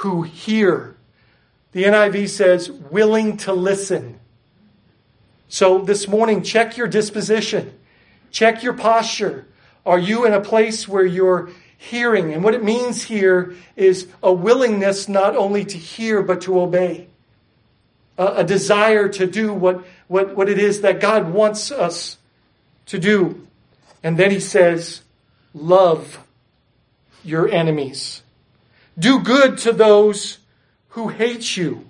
who hear, the NIV says, willing to listen. So this morning, check your disposition, check your posture. Are you in a place where you're hearing? And what it means here is a willingness not only to hear, but to obey. A, a desire to do what, what, what it is that God wants us to do. And then he says, love your enemies. Do good to those who hate you.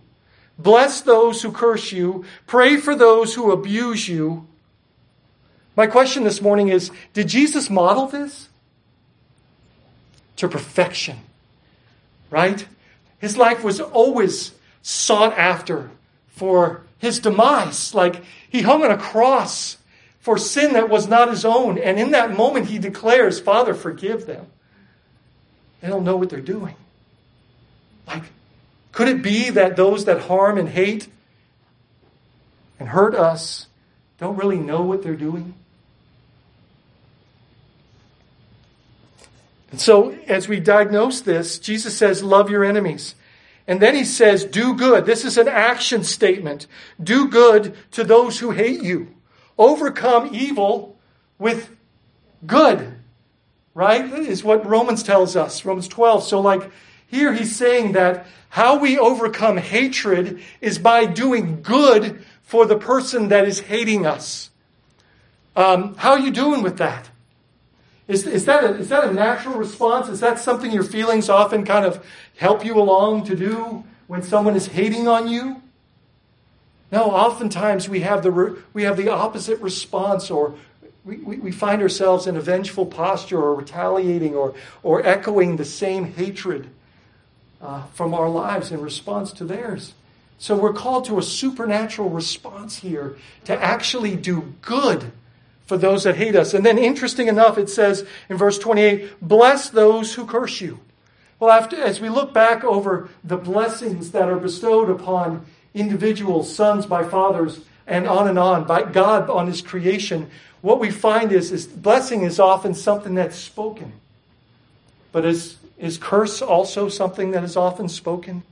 Bless those who curse you. Pray for those who abuse you. My question this morning is Did Jesus model this? To perfection, right? His life was always sought after for his demise. Like he hung on a cross for sin that was not his own. And in that moment, he declares, Father, forgive them. They don't know what they're doing. Like, could it be that those that harm and hate and hurt us don't really know what they're doing? And so, as we diagnose this, Jesus says, Love your enemies. And then he says, Do good. This is an action statement. Do good to those who hate you. Overcome evil with good. Right? Is what Romans tells us, Romans 12. So, like, here he's saying that how we overcome hatred is by doing good for the person that is hating us. Um, how are you doing with that? Is, is, that a, is that a natural response? Is that something your feelings often kind of help you along to do when someone is hating on you? No, oftentimes we have the, we have the opposite response, or we, we, we find ourselves in a vengeful posture, or retaliating, or, or echoing the same hatred uh, from our lives in response to theirs. So we're called to a supernatural response here to actually do good for those that hate us. And then, interesting enough, it says in verse 28 Bless those who curse you. Well, after, as we look back over the blessings that are bestowed upon individuals, sons by fathers, and on and on, by God on His creation, what we find is, is blessing is often something that's spoken. But is, is curse also something that is often spoken?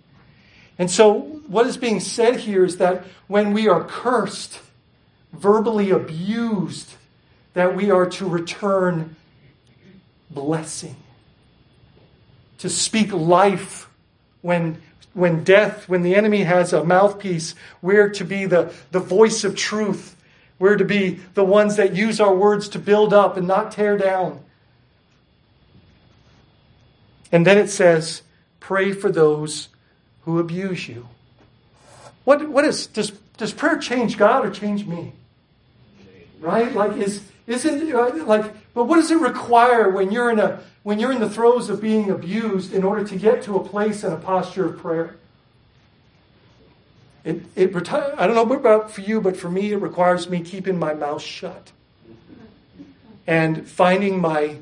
And so, what is being said here is that when we are cursed, verbally abused, that we are to return blessing, to speak life when, when death, when the enemy has a mouthpiece, we're to be the, the voice of truth. We're to be the ones that use our words to build up and not tear down. And then it says, pray for those who abuse you. What, what is, does, does prayer change God or change me? Right? Like, is, isn't uh, like, but what does it require when you're in a when you're in the throes of being abused in order to get to a place and a posture of prayer? It, it I don't know about for you, but for me, it requires me keeping my mouth shut and finding my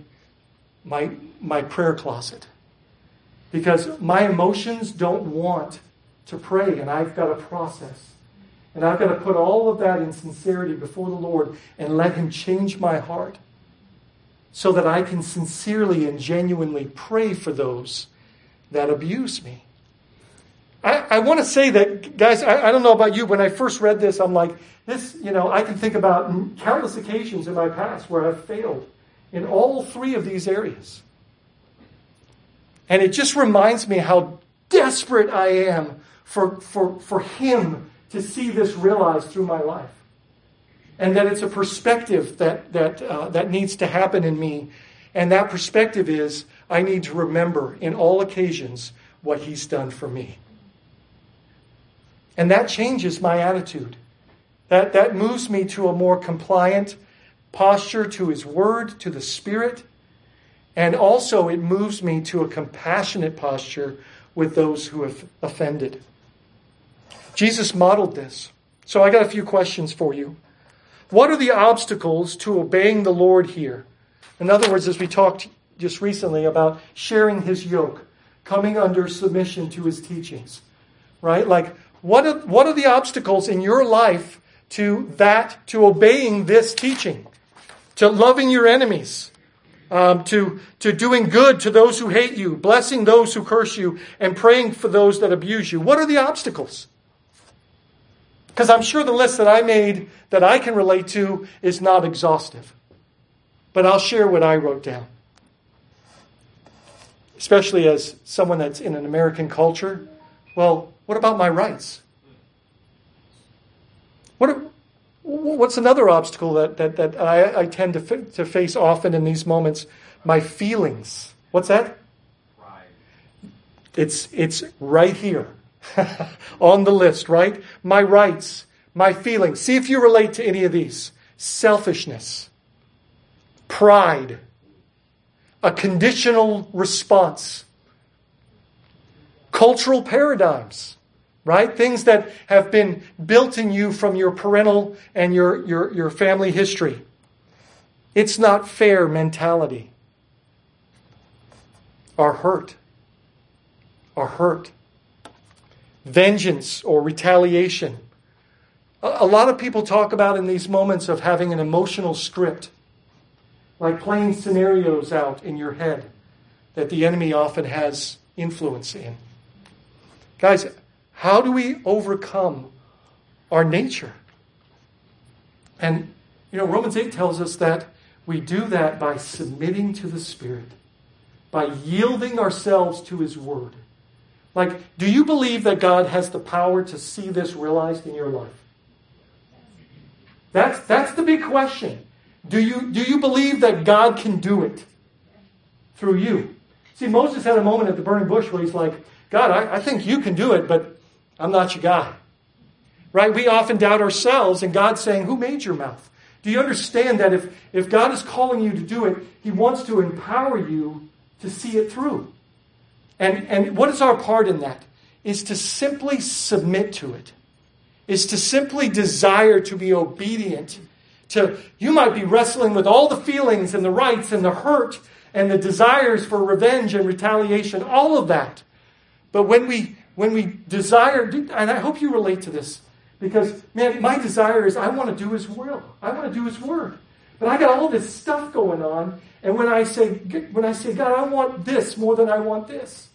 my my prayer closet because my emotions don't want to pray, and I've got a process. And I've got to put all of that in sincerity before the Lord and let Him change my heart so that I can sincerely and genuinely pray for those that abuse me. I, I want to say that, guys, I, I don't know about you. When I first read this, I'm like, this, you know, I can think about countless occasions in my past where I've failed in all three of these areas. And it just reminds me how desperate I am for, for, for Him to see this realized through my life. And that it's a perspective that, that, uh, that needs to happen in me. And that perspective is I need to remember in all occasions what He's done for me. And that changes my attitude. That, that moves me to a more compliant posture to His Word, to the Spirit. And also, it moves me to a compassionate posture with those who have offended. Jesus modeled this. So I got a few questions for you. What are the obstacles to obeying the Lord here? In other words, as we talked just recently about sharing his yoke, coming under submission to his teachings, right? Like, what are, what are the obstacles in your life to that, to obeying this teaching, to loving your enemies, um, to, to doing good to those who hate you, blessing those who curse you, and praying for those that abuse you? What are the obstacles? Because I'm sure the list that I made that I can relate to is not exhaustive. But I'll share what I wrote down. Especially as someone that's in an American culture. Well, what about my rights? What what's another obstacle that, that, that I, I tend to, f- to face often in these moments? My feelings. What's that? Pride. It's, it's right here on the list, right? My rights, my feelings. See if you relate to any of these selfishness, pride, a conditional response, cultural paradigms, right? Things that have been built in you from your parental and your, your, your family history. It's not fair mentality. Are hurt. Are hurt. Vengeance or retaliation. A, a lot of people talk about in these moments of having an emotional script, like playing scenarios out in your head that the enemy often has influence in. Guys, how do we overcome our nature? And, you know, Romans 8 tells us that we do that by submitting to the Spirit, by yielding ourselves to His Word. Like, do you believe that God has the power to see this realized in your life? That's, that's the big question. Do you, do you believe that God can do it through you? See, Moses had a moment at the burning bush where he's like, God, I, I think you can do it, but I'm not your guy. Right? We often doubt ourselves, and God's saying, Who made your mouth? Do you understand that if, if God is calling you to do it, He wants to empower you to see it through? And, and what is our part in that? Is to simply submit to it, is to simply desire to be obedient. To you might be wrestling with all the feelings and the rights and the hurt and the desires for revenge and retaliation, all of that. But when we when we desire, and I hope you relate to this, because, man, my desire is I want to do His will. I want to do His word. But I got all this stuff going on, and when I say, when I say, God, I want this more than I want this.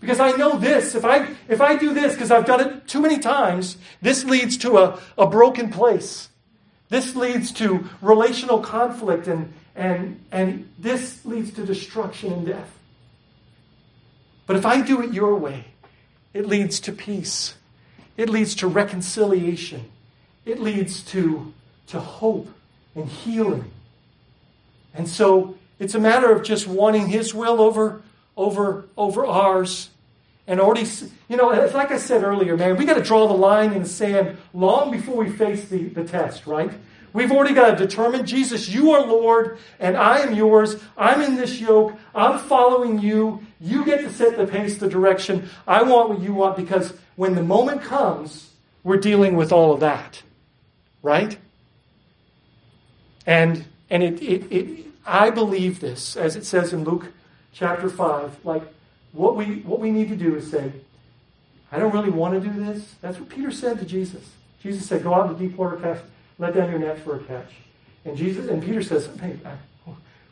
Because I know this. If I, if I do this, because I've done it too many times, this leads to a, a broken place. This leads to relational conflict, and, and, and this leads to destruction and death. But if I do it your way, it leads to peace. It leads to reconciliation. It leads to, to hope and healing. And so it's a matter of just wanting His will over, over, over ours. And already, you know, like I said earlier, man, we got to draw the line in the sand long before we face the, the test, right? We've already got to determine, Jesus, you are Lord, and I am yours. I'm in this yoke. I'm following you. You get to set the pace, the direction. I want what you want because when the moment comes, we're dealing with all of that. Right? And and it, it, it I believe this, as it says in Luke chapter 5, like what we what we need to do is say, I don't really want to do this. That's what Peter said to Jesus. Jesus said, Go out to the deep water, cast let down your nets for a catch. And Jesus and Peter says, Hey,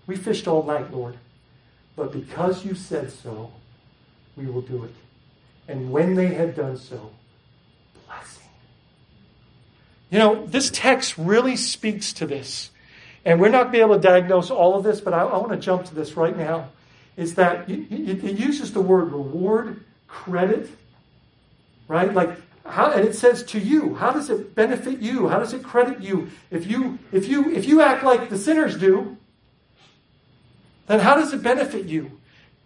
we fished all night, Lord. But because you said so, we will do it. And when they had done so, blessing. You know, this text really speaks to this. And we're not going to be able to diagnose all of this, but I, I want to jump to this right now. Is that it, it, it uses the word reward, credit, right? Like how, and it says to you, how does it benefit you? How does it credit you? If you if you if you act like the sinners do, then how does it benefit you?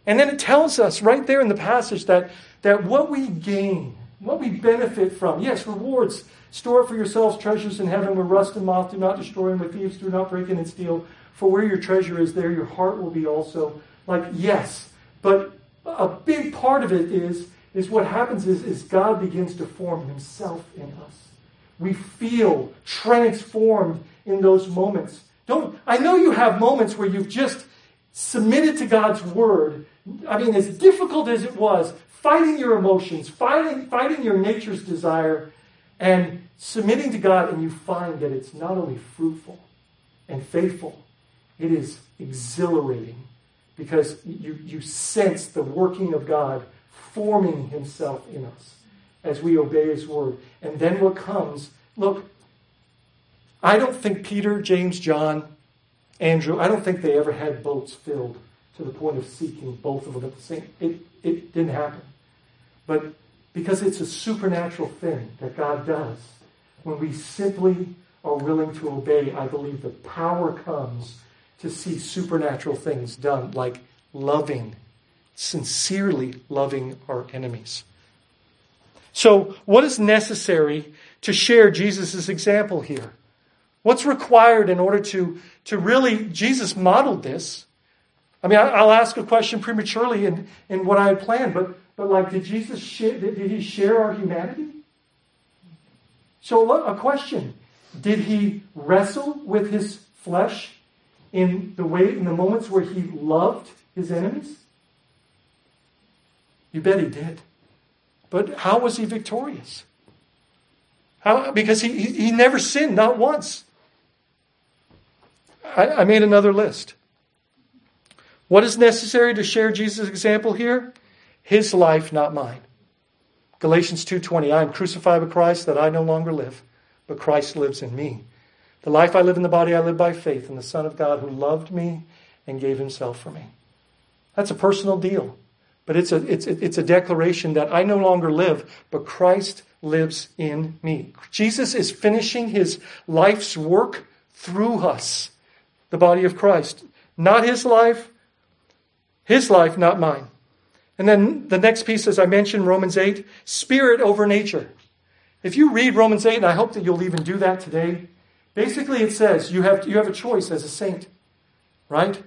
And then it tells us right there in the passage that that what we gain, what we benefit from, yes, rewards, store for yourselves treasures in heaven where rust and moth do not destroy and where thieves do not break in and steal. For where your treasure is, there your heart will be also. Like, yes, but a big part of it is, is what happens is, is God begins to form himself in us. We feel transformed in those moments. Don't, I know you have moments where you've just submitted to God's word. I mean, as difficult as it was, fighting your emotions, fighting, fighting your nature's desire, and submitting to God, and you find that it's not only fruitful and faithful, it is exhilarating because you, you sense the working of God forming Himself in us as we obey His word. And then what comes, look, I don't think Peter, James, John, Andrew, I don't think they ever had boats filled to the point of seeking both of them at the same it it didn't happen. But because it's a supernatural thing that God does, when we simply are willing to obey, I believe the power comes to see supernatural things done, like loving, sincerely loving our enemies. So, what is necessary to share Jesus' example here? What's required in order to, to really, Jesus modeled this. I mean, I'll ask a question prematurely in, in what I had planned, but, but like, did Jesus share, did he share our humanity? So, a question. Did he wrestle with his flesh in the way, in the moments where he loved his enemies? You bet he did. But how was he victorious? How, because he, he never sinned, not once. I, I made another list. What is necessary to share Jesus' example here? His life, not mine. Galatians 2:20 I am crucified with Christ that I no longer live, but Christ lives in me. The life I live in the body I live by faith in the Son of God who loved me and gave himself for me. That's a personal deal. But it's a, it's, it's a declaration that I no longer live, but Christ lives in me. Jesus is finishing his life's work through us, the body of Christ. Not his life, his life, not mine. And then the next piece, as I mentioned, Romans 8, spirit over nature. If you read Romans 8, and I hope that you'll even do that today, Basically, it says you have, you have a choice as a saint, right?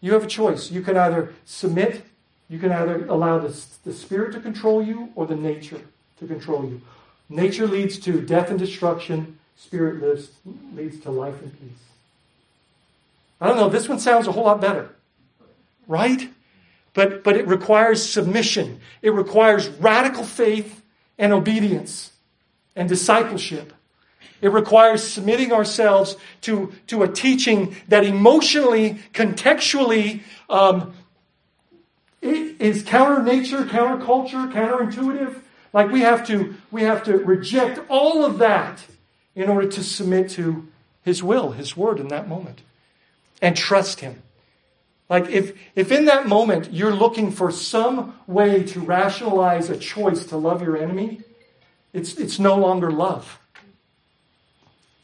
You have a choice. You can either submit, you can either allow the, the spirit to control you or the nature to control you. Nature leads to death and destruction, spirit lives, leads to life and peace. I don't know, this one sounds a whole lot better, right? But, but it requires submission, it requires radical faith and obedience and discipleship. It requires submitting ourselves to, to a teaching that emotionally, contextually, um, is counter nature, counter culture, counterintuitive. Like we have to, we have to reject all of that in order to submit to His will, His word in that moment, and trust Him. Like if, if in that moment you're looking for some way to rationalize a choice to love your enemy, it's, it's no longer love.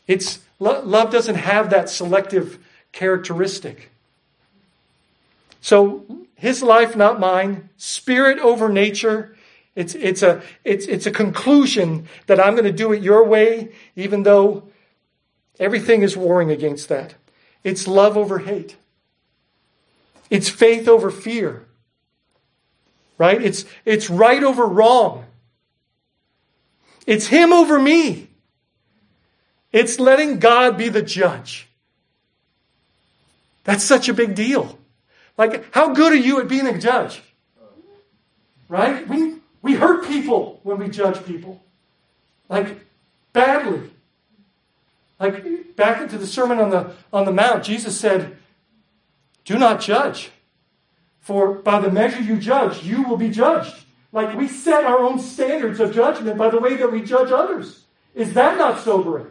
It's, love doesn't have that selective characteristic. So his life, not mine, spirit over nature. It's, it's, a, it's, it's a conclusion that I'm going to do it your way, even though everything is warring against that. It's love over hate. It's faith over fear. Right? It's, it's right over wrong. It's him over me. It's letting God be the judge. That's such a big deal. Like, how good are you at being a judge? Right? We, we hurt people when we judge people. Like, badly. Like, back into the Sermon on the, on the Mount, Jesus said, Do not judge. For by the measure you judge, you will be judged. Like, we set our own standards of judgment by the way that we judge others. Is that not sobering?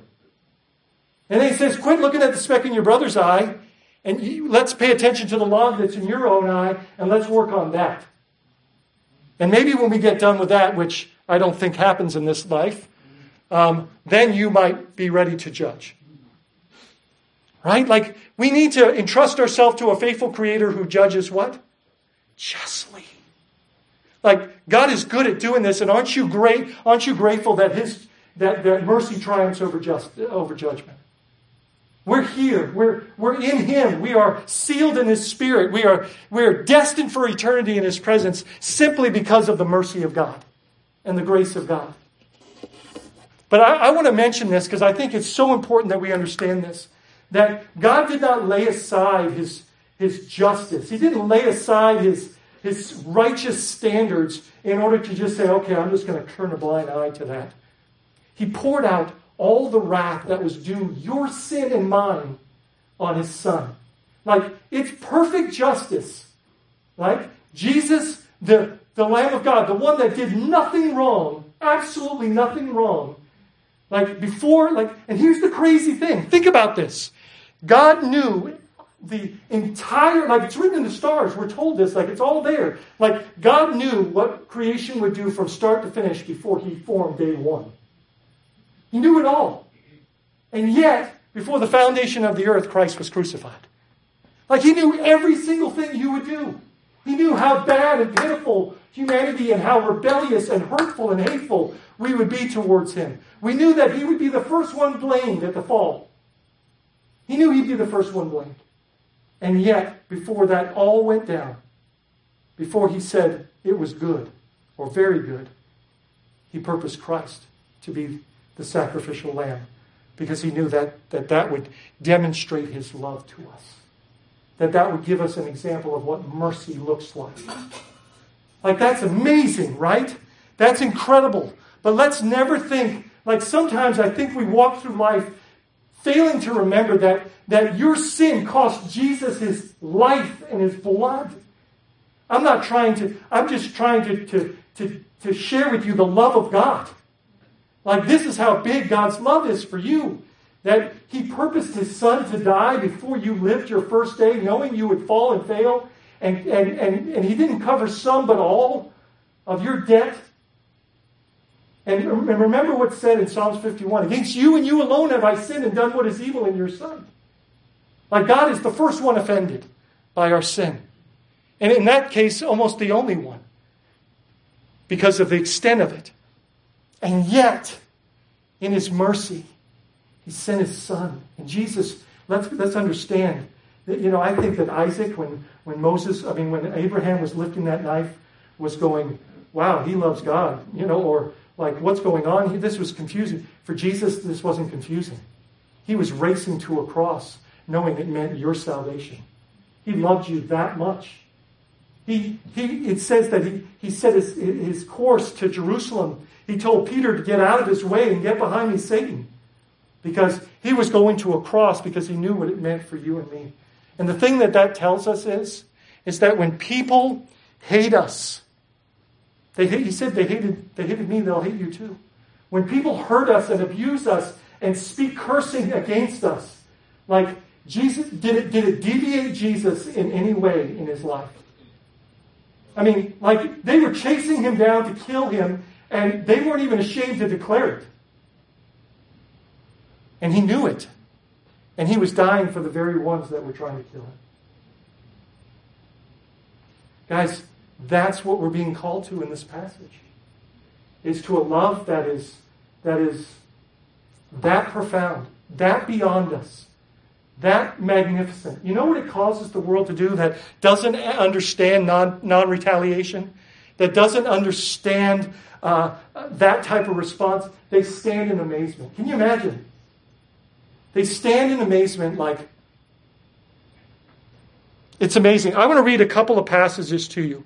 And then he says, quit looking at the speck in your brother's eye and you, let's pay attention to the log that's in your own eye and let's work on that. And maybe when we get done with that, which I don't think happens in this life, um, then you might be ready to judge. Right? Like, we need to entrust ourselves to a faithful creator who judges what? Justly. Like, God is good at doing this, and aren't you great? Aren't you grateful that his that, that mercy triumphs over just over judgment? We're here. We're, we're in Him. We are sealed in His Spirit. We are, we are destined for eternity in His presence simply because of the mercy of God and the grace of God. But I, I want to mention this because I think it's so important that we understand this that God did not lay aside His, his justice, He didn't lay aside His, his righteous standards in order to just say, okay, I'm just going to turn a blind eye to that. He poured out all the wrath that was due your sin and mine on his son. Like, it's perfect justice. Like, Jesus, the, the Lamb of God, the one that did nothing wrong, absolutely nothing wrong. Like, before, like, and here's the crazy thing. Think about this. God knew the entire, like it's written in the stars, we're told this, like it's all there. Like God knew what creation would do from start to finish before he formed day one. He knew it all. And yet, before the foundation of the earth, Christ was crucified. Like he knew every single thing you would do. He knew how bad and pitiful humanity and how rebellious and hurtful and hateful we would be towards him. We knew that he would be the first one blamed at the fall. He knew he'd be the first one blamed. And yet, before that all went down, before he said it was good or very good, he purposed Christ to be the sacrificial lamb because he knew that that, that would demonstrate his love to us. That that would give us an example of what mercy looks like. Like, that's amazing, right? That's incredible. But let's never think, like sometimes I think we walk through life failing to remember that, that your sin cost Jesus his life and his blood. I'm not trying to, I'm just trying to, to, to, to share with you the love of God. Like, this is how big God's love is for you. That He purposed His Son to die before you lived your first day, knowing you would fall and fail. And, and, and, and He didn't cover some but all of your debt and remember what's said in Psalms 51 Against you and you alone have I sinned and done what is evil in your sight. Like God is the first one offended by our sin. And in that case, almost the only one because of the extent of it. And yet, in his mercy, he sent his son. And Jesus, let's, let's understand that, you know, I think that Isaac, when, when Moses, I mean, when Abraham was lifting that knife, was going, wow, he loves God, you know, or like what's going on. This was confusing. For Jesus, this wasn't confusing. He was racing to a cross, knowing it meant your salvation. He loved you that much. He, he, it says that he, he set his, his course to Jerusalem. He told Peter to get out of his way and get behind me, Satan. Because he was going to a cross because he knew what it meant for you and me. And the thing that that tells us is, is that when people hate us, they hate, he said they hated, they hated me, they'll hate you too. When people hurt us and abuse us and speak cursing against us, like Jesus, did it, did it deviate Jesus in any way in his life? I mean, like they were chasing him down to kill him, and they weren't even ashamed to declare it. And he knew it. And he was dying for the very ones that were trying to kill him. Guys, that's what we're being called to in this passage. Is to a love that is that is that profound, that beyond us, that magnificent. You know what it causes the world to do that doesn't understand non retaliation, that doesn't understand uh, that type of response? They stand in amazement. Can you imagine? They stand in amazement like, it's amazing. I want to read a couple of passages to you.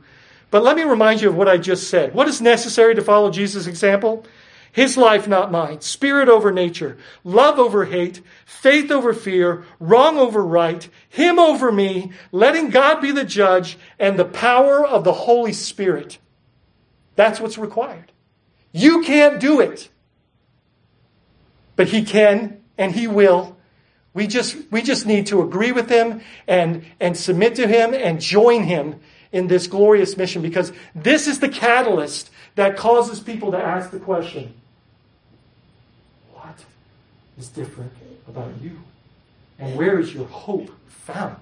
But let me remind you of what I just said. What is necessary to follow Jesus' example? His life, not mine. Spirit over nature. Love over hate. Faith over fear. Wrong over right. Him over me. Letting God be the judge and the power of the Holy Spirit. That's what's required. You can't do it. But He can and He will. We just, we just need to agree with Him and, and submit to Him and join Him in this glorious mission because this is the catalyst that causes people to ask the question what is different about you? And where is your hope found?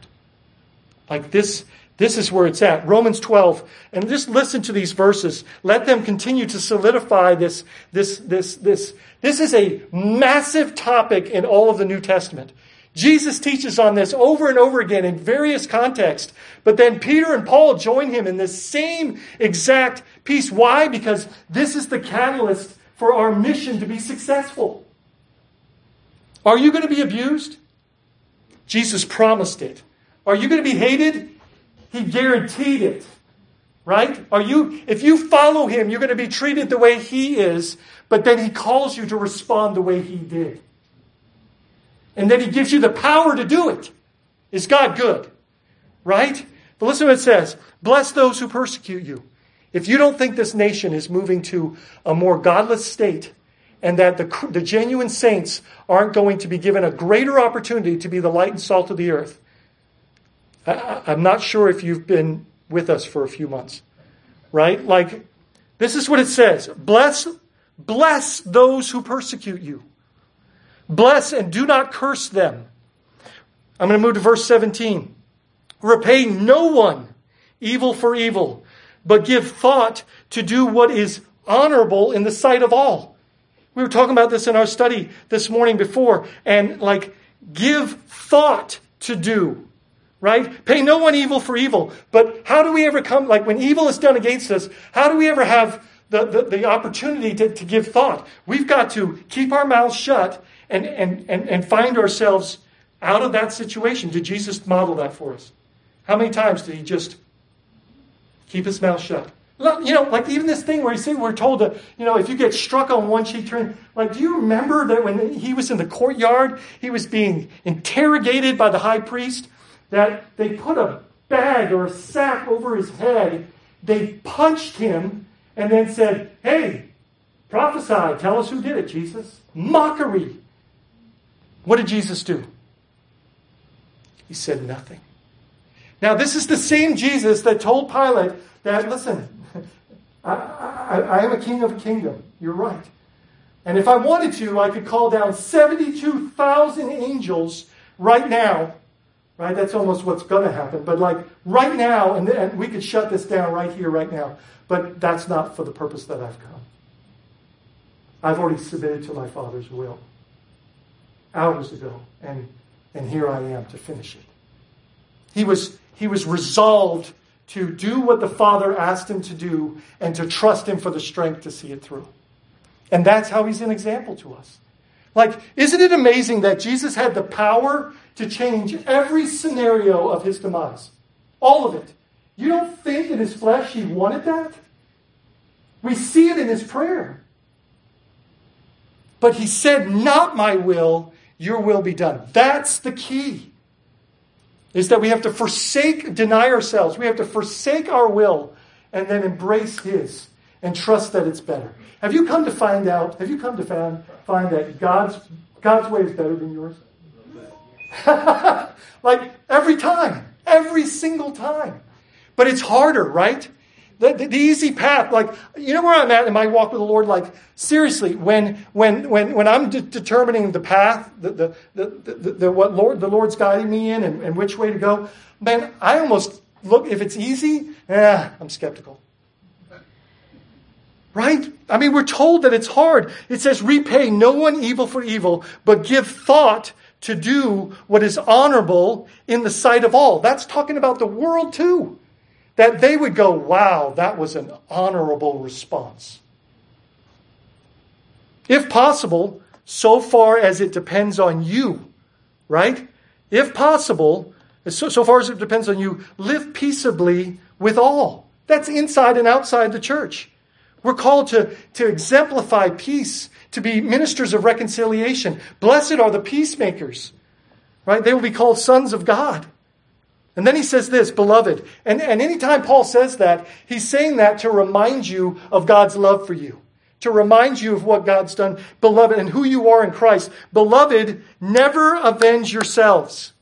Like this, this is where it's at. Romans 12. And just listen to these verses. Let them continue to solidify this, this, this, this. This is a massive topic in all of the New Testament. Jesus teaches on this over and over again in various contexts. But then Peter and Paul join him in this same exact piece. Why? Because this is the catalyst for our mission to be successful. Are you going to be abused? Jesus promised it. Are you going to be hated? He guaranteed it. Right? Are you if you follow him, you're going to be treated the way he is, but then he calls you to respond the way he did and then He gives you the power to do it. Is God good? Right? But listen to what it says Bless those who persecute you. If you don't think this nation is moving to a more godless state, and that the, the genuine saints aren't going to be given a greater opportunity to be the light and salt of the earth, I, I'm not sure if you've been with us for a few months. Right? Like, this is what it says Bless, bless those who persecute you. Bless and do not curse them. I'm going to move to verse 17. Repay no one evil for evil, but give thought to do what is honorable in the sight of all. We were talking about this in our study this morning before, and like, give thought to do, right? Pay no one evil for evil. But how do we ever come, like, when evil is done against us, how do we ever have the, the, the opportunity to, to give thought? We've got to keep our mouths shut and, and, and, and find ourselves out of that situation. Did Jesus model that for us? How many times did he just keep his mouth shut? You know, like even this thing where you see we're told to, you know, if you get struck on one cheek, turn. Like, do you remember that when he was in the courtyard, he was being interrogated by the high priest? That they put a bag or a sack over his head, they punched him, and then said, "Hey, prophesy, tell us who did it, Jesus." Mockery. What did Jesus do? He said nothing. Now, this is the same Jesus that told Pilate that, listen, I, I, I, am a king of a kingdom. You're right. And if I wanted to, I could call down 72,000 angels right now. Right? That's almost what's going to happen. But like right now, and, and we could shut this down right here, right now. But that's not for the purpose that I've come. I've already submitted to my Father's will hours ago, and, and here I am to finish it. He was, he was resolved to do what the Father asked him to do and to trust him for the strength to see it through. And that's how he's an example to us. Like, isn't it amazing that Jesus had the power to change every scenario of his demise? All of it. You don't think in his flesh he wanted that? We see it in his prayer. But he said, Not my will, your will be done. That's the key. Is that we have to forsake, deny ourselves. We have to forsake our will and then embrace His and trust that it's better. Have you come to find out, have you come to find, find that God's, God's way is better than yours? like every time, every single time. But it's harder, right? The, the, the, easy path, like, you know where I'm at in my walk with the Lord? Like, seriously, when, when, when, when I'm de- determining the path, the, the, the, the, what Lord, the Lord's guiding me in and, and which way to go, man, I almost look, if it's easy, eh, I'm skeptical. Right? I mean, we're told that it's hard. It says, repay no one evil for evil, but give thought to do what is honorable in the sight of all. That's talking about the world too that they would go, wow, that was an honorable response. If possible, so far as it depends on you, right? If possible, so, so far as it depends on you, live peaceably with all. That's inside and outside the church. We're called to, to exemplify peace, to be ministers of reconciliation. Blessed are the peacemakers, right? They will be called sons of God. And then he says this, beloved. And, and anytime Paul says that, he's saying that to remind you of God's love for you, to remind you of what God's done, beloved, and who you are in Christ. Beloved, never avenge yourselves.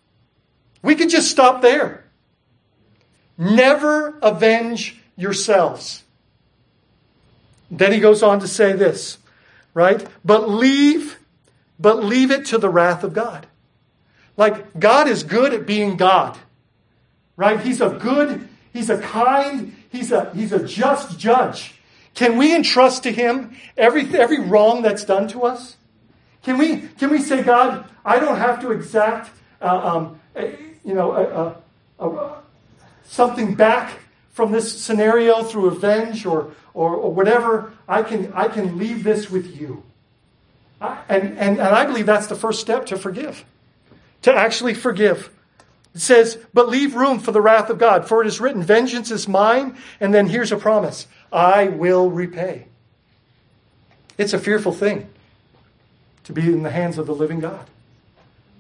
We could just stop there. Never avenge yourselves. Then he goes on to say this, right? But leave, but leave it to the wrath of God. Like, God is good at being God right? He's a good, he's a kind, he's a, he's a just judge. Can we entrust to him every, every wrong that's done to us? Can we, can we say, God, I don't have to exact uh, um, you know, something back from this scenario through revenge or, or, or, whatever, I can, I can leave this with you. I, and, and, and I believe that's the first step to forgive, to actually forgive. It says, but leave room for the wrath of God, for it is written, Vengeance is mine. And then here's a promise I will repay. It's a fearful thing to be in the hands of the living God.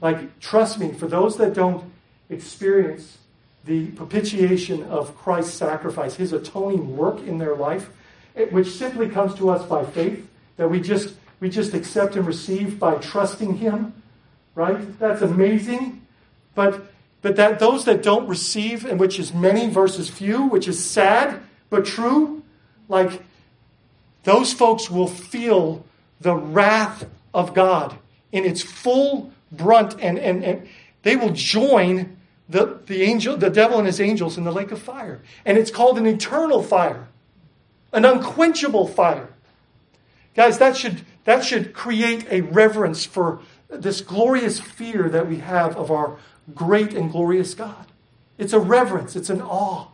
Like, trust me, for those that don't experience the propitiation of Christ's sacrifice, his atoning work in their life, which simply comes to us by faith, that we just we just accept and receive by trusting him, right? That's amazing. But but that those that don't receive, and which is many versus few, which is sad but true, like those folks will feel the wrath of God in its full brunt, and, and, and they will join the, the angel, the devil and his angels in the lake of fire. And it's called an eternal fire, an unquenchable fire. Guys, that should, that should create a reverence for this glorious fear that we have of our great and glorious God. It's a reverence, it's an awe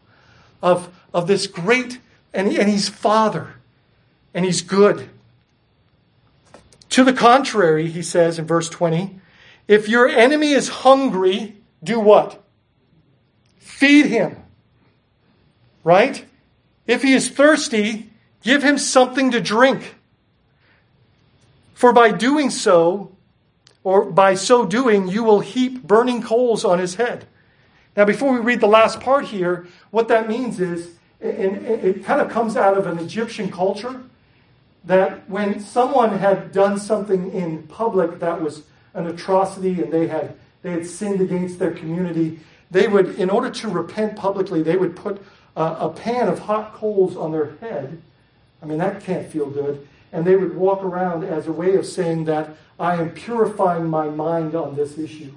of, of this great, and, and He's Father, and He's good. To the contrary, he says in verse 20, if your enemy is hungry, do what? Feed him. Right? If he is thirsty, give him something to drink. For by doing so, or by so doing, you will heap burning coals on his head. Now, before we read the last part here, what that means is, and it kind of comes out of an Egyptian culture, that when someone had done something in public that was an atrocity and they had they had sinned against their community, they would, in order to repent publicly, they would put a, a pan of hot coals on their head. I mean, that can't feel good. And they would walk around as a way of saying that I am purifying my mind on this issue.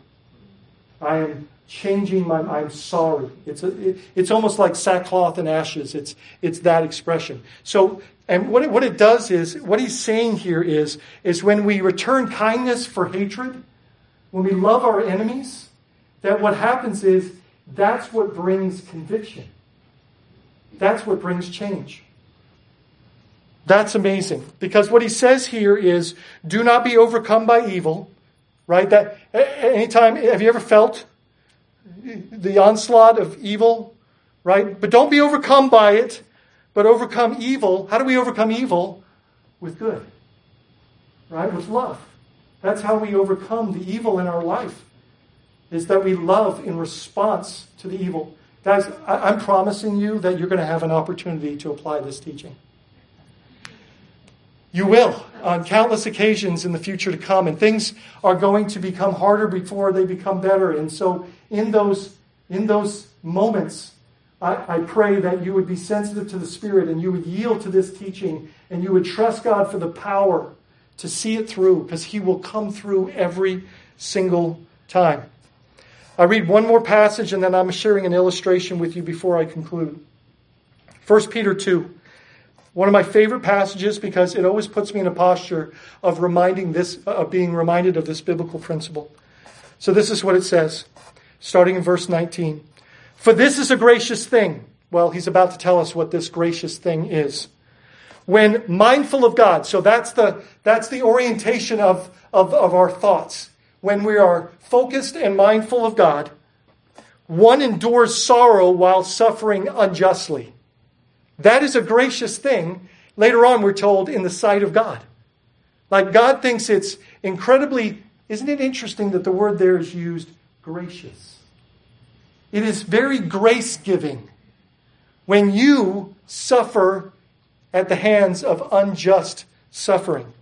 I am changing my I'm sorry. It's a, it, it's almost like sackcloth and ashes. It's it's that expression. So and what it, what it does is what he's saying here is is when we return kindness for hatred, when we love our enemies, that what happens is that's what brings conviction. That's what brings change. That's amazing because what he says here is do not be overcome by evil, right? That anytime have you ever felt the onslaught of evil, right? But don't be overcome by it, but overcome evil. How do we overcome evil? With good, right? With love. That's how we overcome the evil in our life, is that we love in response to the evil. Guys, I'm promising you that you're going to have an opportunity to apply this teaching. You will on countless occasions in the future to come, and things are going to become harder before they become better. And so, in those in those moments, I, I pray that you would be sensitive to the Spirit and you would yield to this teaching and you would trust God for the power to see it through because He will come through every single time. I read one more passage and then I'm sharing an illustration with you before I conclude. 1 Peter 2. One of my favorite passages because it always puts me in a posture of reminding this, of being reminded of this biblical principle. So this is what it says, starting in verse 19. For this is a gracious thing. Well, he's about to tell us what this gracious thing is. When mindful of God, so that's the, that's the orientation of, of, of our thoughts. When we are focused and mindful of God, one endures sorrow while suffering unjustly. That is a gracious thing. Later on, we're told in the sight of God. Like God thinks it's incredibly, isn't it interesting that the word there is used gracious? It is very grace giving when you suffer at the hands of unjust suffering.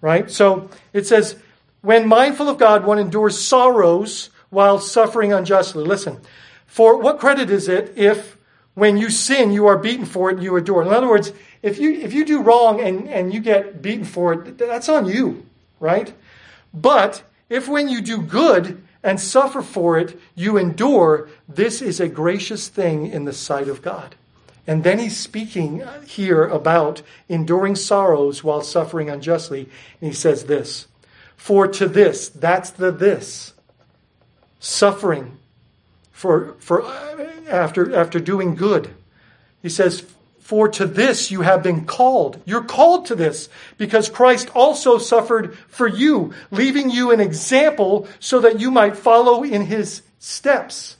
Right? So it says, when mindful of God, one endures sorrows while suffering unjustly. Listen, for what credit is it if when you sin, you are beaten for it and you endure. In other words, if you, if you do wrong and, and you get beaten for it, that's on you, right? But if when you do good and suffer for it, you endure, this is a gracious thing in the sight of God. And then he's speaking uh, here about enduring sorrows while suffering unjustly. And he says this For to this, that's the this. suffering for, for after, after doing good. He says, For to this you have been called. You're called to this because Christ also suffered for you, leaving you an example so that you might follow in his steps.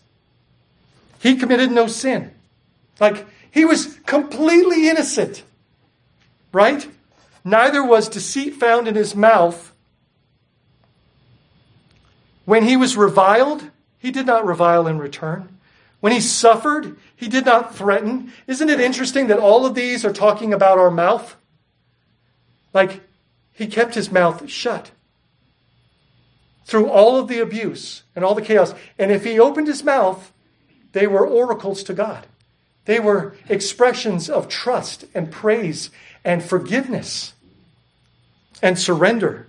He committed no sin. Like, he was completely innocent. Right? Neither was deceit found in his mouth. When he was reviled, he did not revile in return. When he suffered, he did not threaten. Isn't it interesting that all of these are talking about our mouth? Like, he kept his mouth shut through all of the abuse and all the chaos. And if he opened his mouth, they were oracles to God. They were expressions of trust and praise and forgiveness and surrender.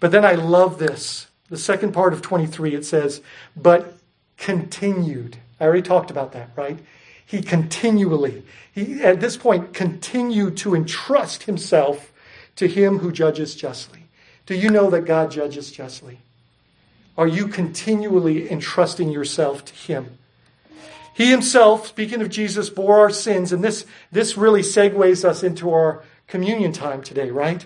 But then I love this. The second part of 23, it says, but continued. I already talked about that, right? He continually, he at this point continued to entrust himself to him who judges justly. Do you know that God judges justly? Are you continually entrusting yourself to him? He himself, speaking of Jesus, bore our sins, and this, this really segues us into our communion time today, right?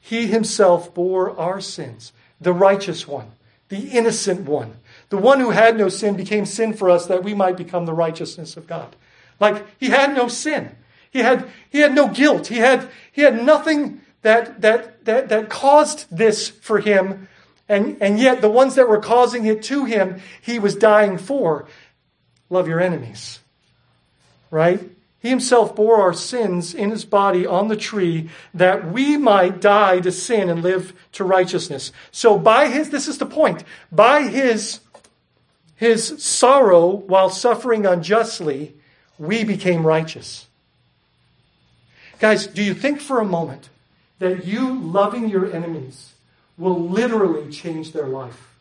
He himself bore our sins, the righteous one, the innocent one, the one who had no sin became sin for us that we might become the righteousness of God. Like he had no sin. He had, he had no guilt. He had, he had nothing that, that, that, that caused this for him. And, and yet the ones that were causing it to him, he was dying for. Love your enemies. Right? He himself bore our sins in his body on the tree that we might die to sin and live to righteousness. So by his, this is the point, by his, his sorrow while suffering unjustly, we became righteous. Guys, do you think for a moment that you loving your enemies will literally change their life?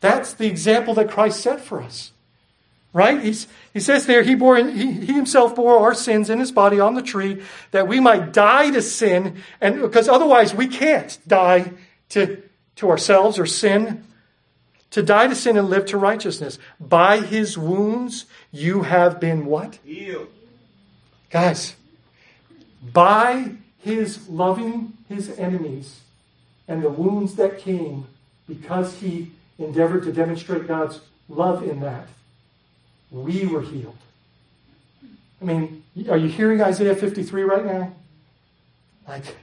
That's the example that Christ set for us. Right? He's, he says there, he, bore, he, he himself bore our sins in his body on the tree that we might die to sin, and because otherwise we can't die to, to ourselves or sin. To die to sin and live to righteousness. By his wounds you have been what? Healed. Guys, by his loving his enemies and the wounds that came because he endeavored to demonstrate God's love in that, we were healed. I mean, are you hearing Isaiah 53 right now? Like,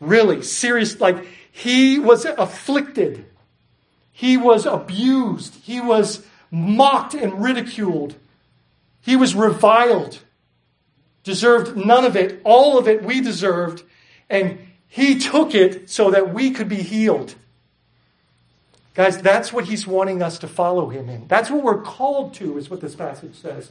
really serious. Like, he was afflicted, he was abused, he was mocked and ridiculed, he was reviled, deserved none of it, all of it we deserved, and he took it so that we could be healed. Guys, that's what he's wanting us to follow him in. That's what we're called to, is what this passage says.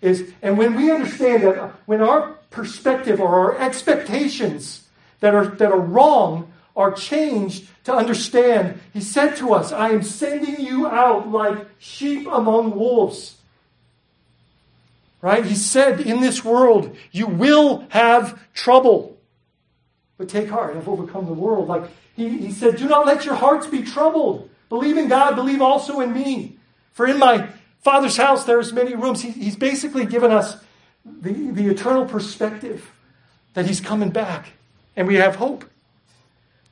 Is, and when we understand that when our perspective or our expectations that are, that are wrong are changed to understand, he said to us, I am sending you out like sheep among wolves. Right? He said, in this world, you will have trouble. But take heart, I've overcome the world. Like he, he said, do not let your hearts be troubled. Believe in God, believe also in me. For in my Father's house there's many rooms. He, he's basically given us the, the eternal perspective that he's coming back. And we have hope.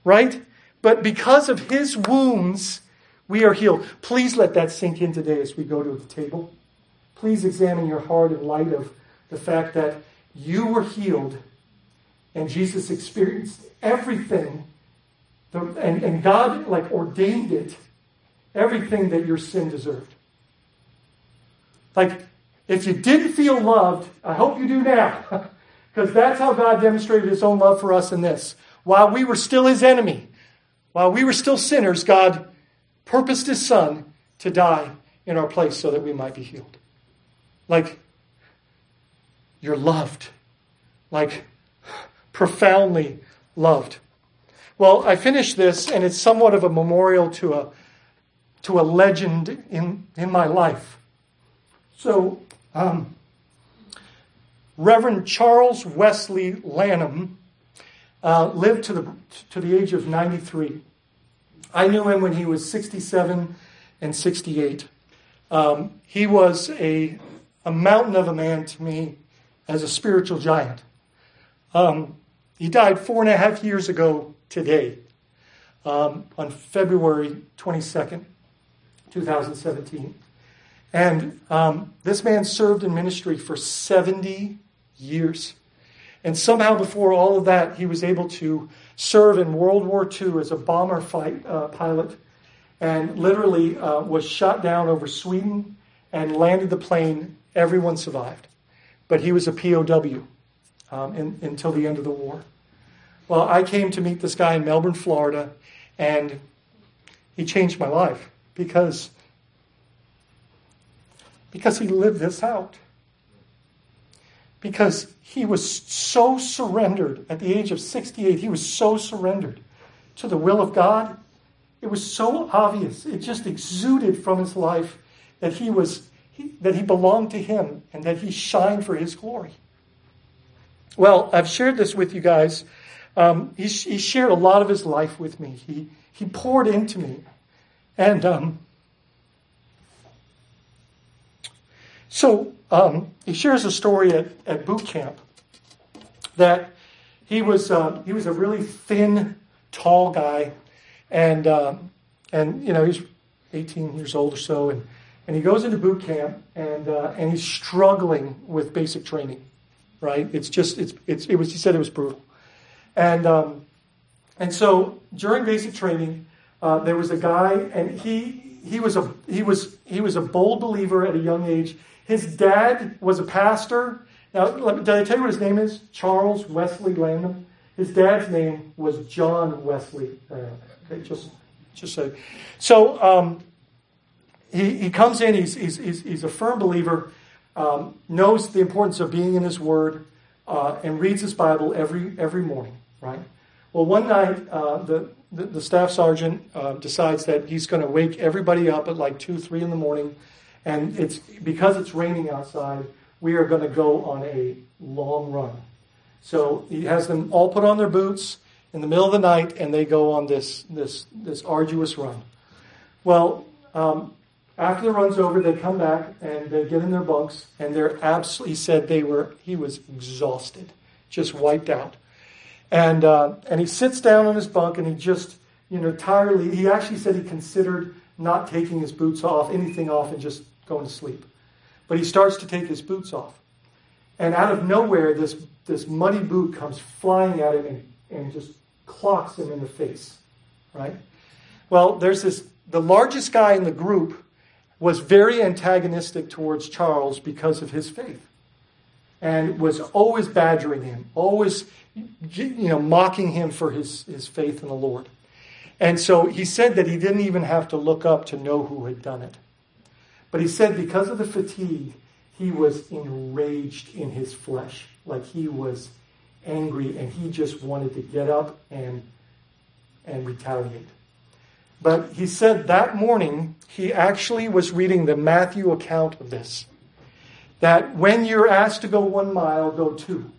Right? But because of his wounds, we are healed. Please let that sink in today as we go to the table. Please examine your heart in light of the fact that you were healed and Jesus experienced everything and, and God like ordained it everything that your sin deserved. Like, if you didn't feel loved, I hope you do now. Because that's how God demonstrated his own love for us in this. While we were still his enemy, while we were still sinners, God purposed his son to die in our place so that we might be healed. Like, you're loved. Like, profoundly loved. Well, I finish this, and it's somewhat of a memorial to a to a legend in, in my life. So, um, Reverend Charles Wesley Lanham uh, lived to the, to the age of 93. I knew him when he was 67 and 68. Um, he was a, a mountain of a man to me as a spiritual giant. Um, he died four and a half years ago today, um, on February 22nd, 2017. And um, this man served in ministry for 70 years. And somehow, before all of that, he was able to serve in World War II as a bomber fight uh, pilot and literally uh, was shot down over Sweden and landed the plane. Everyone survived. But he was a POW um, in, until the end of the war. Well, I came to meet this guy in Melbourne, Florida, and he changed my life because, because he lived this out. Because he was so surrendered at the age of 68, he was so surrendered to the will of God. It was so obvious. It just exuded from his life that he was he, that he belonged to him and that he shined for his glory. Well, I've shared this with you guys. Um, he, he, shared a lot of his life with me. He, he poured into me. And um, so um, he shares a story at, at boot camp that he was, uh, he was a really thin, tall guy. And, um, and you know, he's 18 years old or so. And, and he goes into boot camp and, uh, and he's struggling with basic training, right? It's just, it's, it's, it was, he said it was brutal. And, um, and so during basic training, uh, there was a guy, and he, he, was a, he, was, he was a bold believer at a young age. His dad was a pastor. Now, me, did I tell you what his name is? Charles Wesley Lanham. His dad's name was John Wesley. Okay, just, just so. So um, he, he comes in, he's, he's, he's, he's a firm believer, um, knows the importance of being in his word, uh, and reads his Bible every, every morning right? Well, one night, uh, the, the, the, staff sergeant uh, decides that he's going to wake everybody up at like 2, 3 in the morning. And it's because it's raining outside, we are going to go on a long run. So he has them all put on their boots in the middle of the night, and they go on this, this, this arduous run. Well, um, after the run's over, they come back and they get in their bunks, and they're absolutely, said they were, he was exhausted, just wiped out. And, uh, and he sits down on his bunk and he just, you know, tiredly, he actually said he considered not taking his boots off, anything off, and just going to sleep. But he starts to take his boots off. And out of nowhere, this, this muddy boot comes flying at him and, and just clocks him in the face, right? Well, there's this, the largest guy in the group was very antagonistic towards Charles because of his faith and was always badgering him, always you know, mocking him for his, his faith in the Lord. And so he said that he didn't even have to look up to know who had done it. But he said because of the fatigue, he was enraged in his flesh, like he was angry and he just wanted to get up and, and retaliate. But he said that morning he actually was reading the Matthew account of this. That when you're asked to go one mile, go two.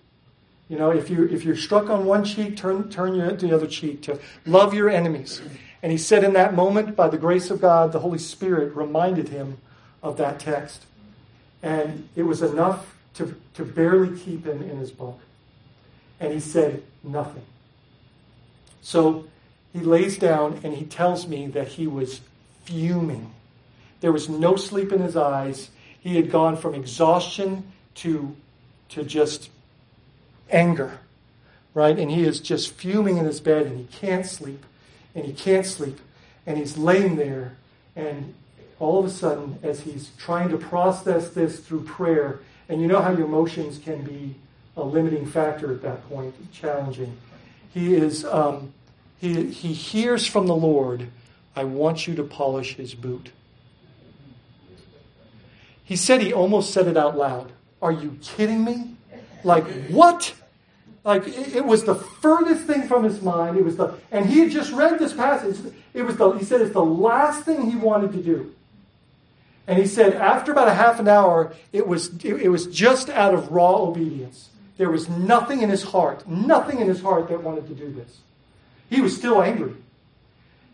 You know, if, you, if you're struck on one cheek, turn, turn your, the other cheek to love your enemies. And he said in that moment, by the grace of God, the Holy Spirit reminded him of that text. And it was enough to, to barely keep him in his bunk. And he said nothing. So he lays down and he tells me that he was fuming. There was no sleep in his eyes. He had gone from exhaustion to, to just anger, right? And he is just fuming in his bed and he can't sleep and he can't sleep. And he's laying there and all of a sudden, as he's trying to process this through prayer, and you know how your emotions can be a limiting factor at that point, challenging. He is um, he, he hears from the Lord, I want you to polish his boot. He said he almost said it out loud. Are you kidding me? Like, what? Like it, was the furthest thing from his mind. It was the, and he had just read this passage. It was the, he said it's the last thing he wanted to do. And he said after about a half an hour, it was, it, it was just out of raw obedience there was nothing in his heart, nothing in his heart that wanted to do this. He was still angry.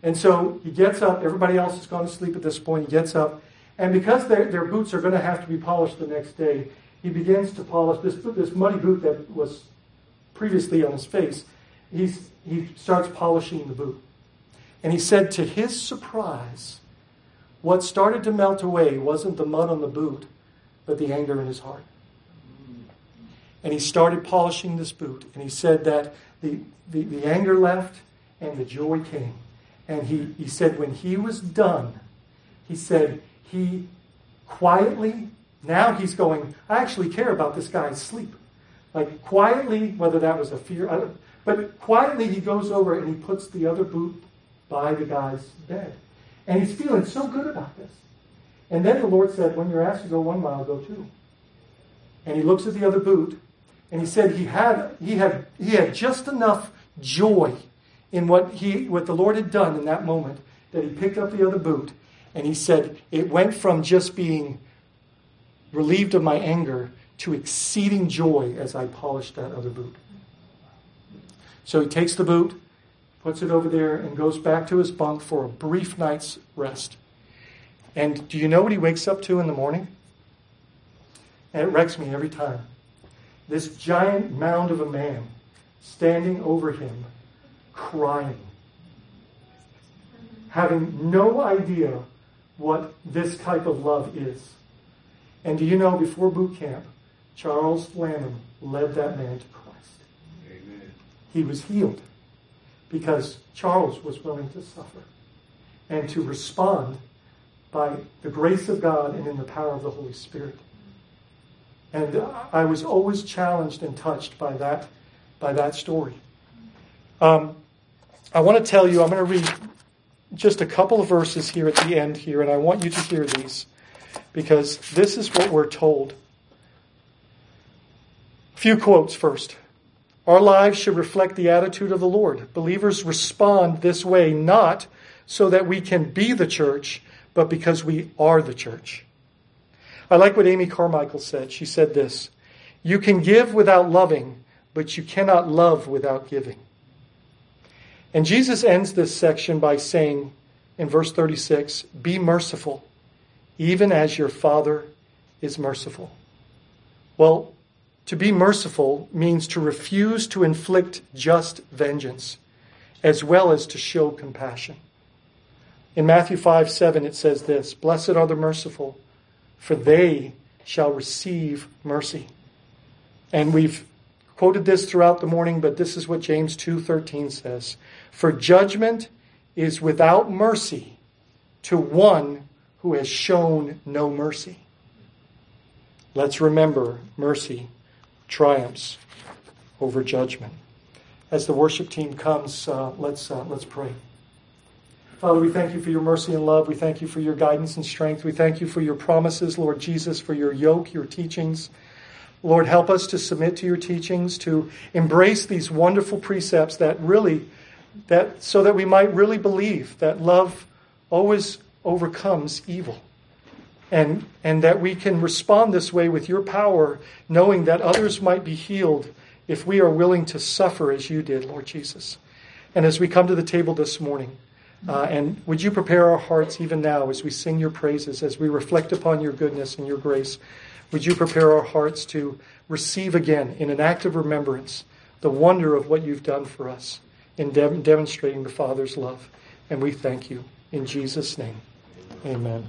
And so he gets up. Everybody else has gone to sleep at this point. He gets up. And because their, their boots are going to have to be polished the next day, he begins to polish this, this muddy boot that was previously on his face. He's, he starts polishing the boot. And he said, to his surprise, what started to melt away wasn't the mud on the boot, but the anger in his heart. And he started polishing this boot. And he said that the, the, the anger left and the joy came. And he, he said, when he was done, he said, he quietly, now he's going, I actually care about this guy's sleep. Like quietly, whether that was a fear, but quietly he goes over and he puts the other boot by the guy's bed. And he's feeling so good about this. And then the Lord said, When you're asked to go one mile, go two. And he looks at the other boot, and he said he had, he had, he had just enough joy in what, he, what the Lord had done in that moment that he picked up the other boot. And he said, It went from just being relieved of my anger to exceeding joy as I polished that other boot. So he takes the boot, puts it over there, and goes back to his bunk for a brief night's rest. And do you know what he wakes up to in the morning? And it wrecks me every time. This giant mound of a man standing over him, crying, having no idea what this type of love is. And do you know, before boot camp, Charles Lanham led that man to Christ. Amen. He was healed because Charles was willing to suffer and to respond by the grace of God and in the power of the Holy Spirit. And I was always challenged and touched by that, by that story. Um, I want to tell you, I'm going to read just a couple of verses here at the end here, and I want you to hear these because this is what we're told. A few quotes first. Our lives should reflect the attitude of the Lord. Believers respond this way not so that we can be the church, but because we are the church. I like what Amy Carmichael said. She said this You can give without loving, but you cannot love without giving. And Jesus ends this section by saying in verse 36 Be merciful, even as your Father is merciful. Well, to be merciful means to refuse to inflict just vengeance, as well as to show compassion. In Matthew 5 7, it says this Blessed are the merciful, for they shall receive mercy. And we've quoted this throughout the morning, but this is what James 2:13 says. For judgment is without mercy to one who has shown no mercy. Let's remember mercy triumphs over judgment. As the worship team comes, uh, let's, uh, let's pray. Father, we thank you for your mercy and love. We thank you for your guidance and strength. We thank you for your promises, Lord Jesus, for your yoke, your teachings. Lord, help us to submit to your teachings, to embrace these wonderful precepts that really, that so that we might really believe that love always overcomes evil and, and that we can respond this way with your power, knowing that others might be healed if we are willing to suffer as you did, Lord Jesus. And as we come to the table this morning, uh, and would you prepare our hearts even now as we sing your praises, as we reflect upon your goodness and your grace? Would you prepare our hearts to receive again, in an act of remembrance, the wonder of what you've done for us in de- demonstrating the Father's love? And we thank you. In Jesus' name, amen.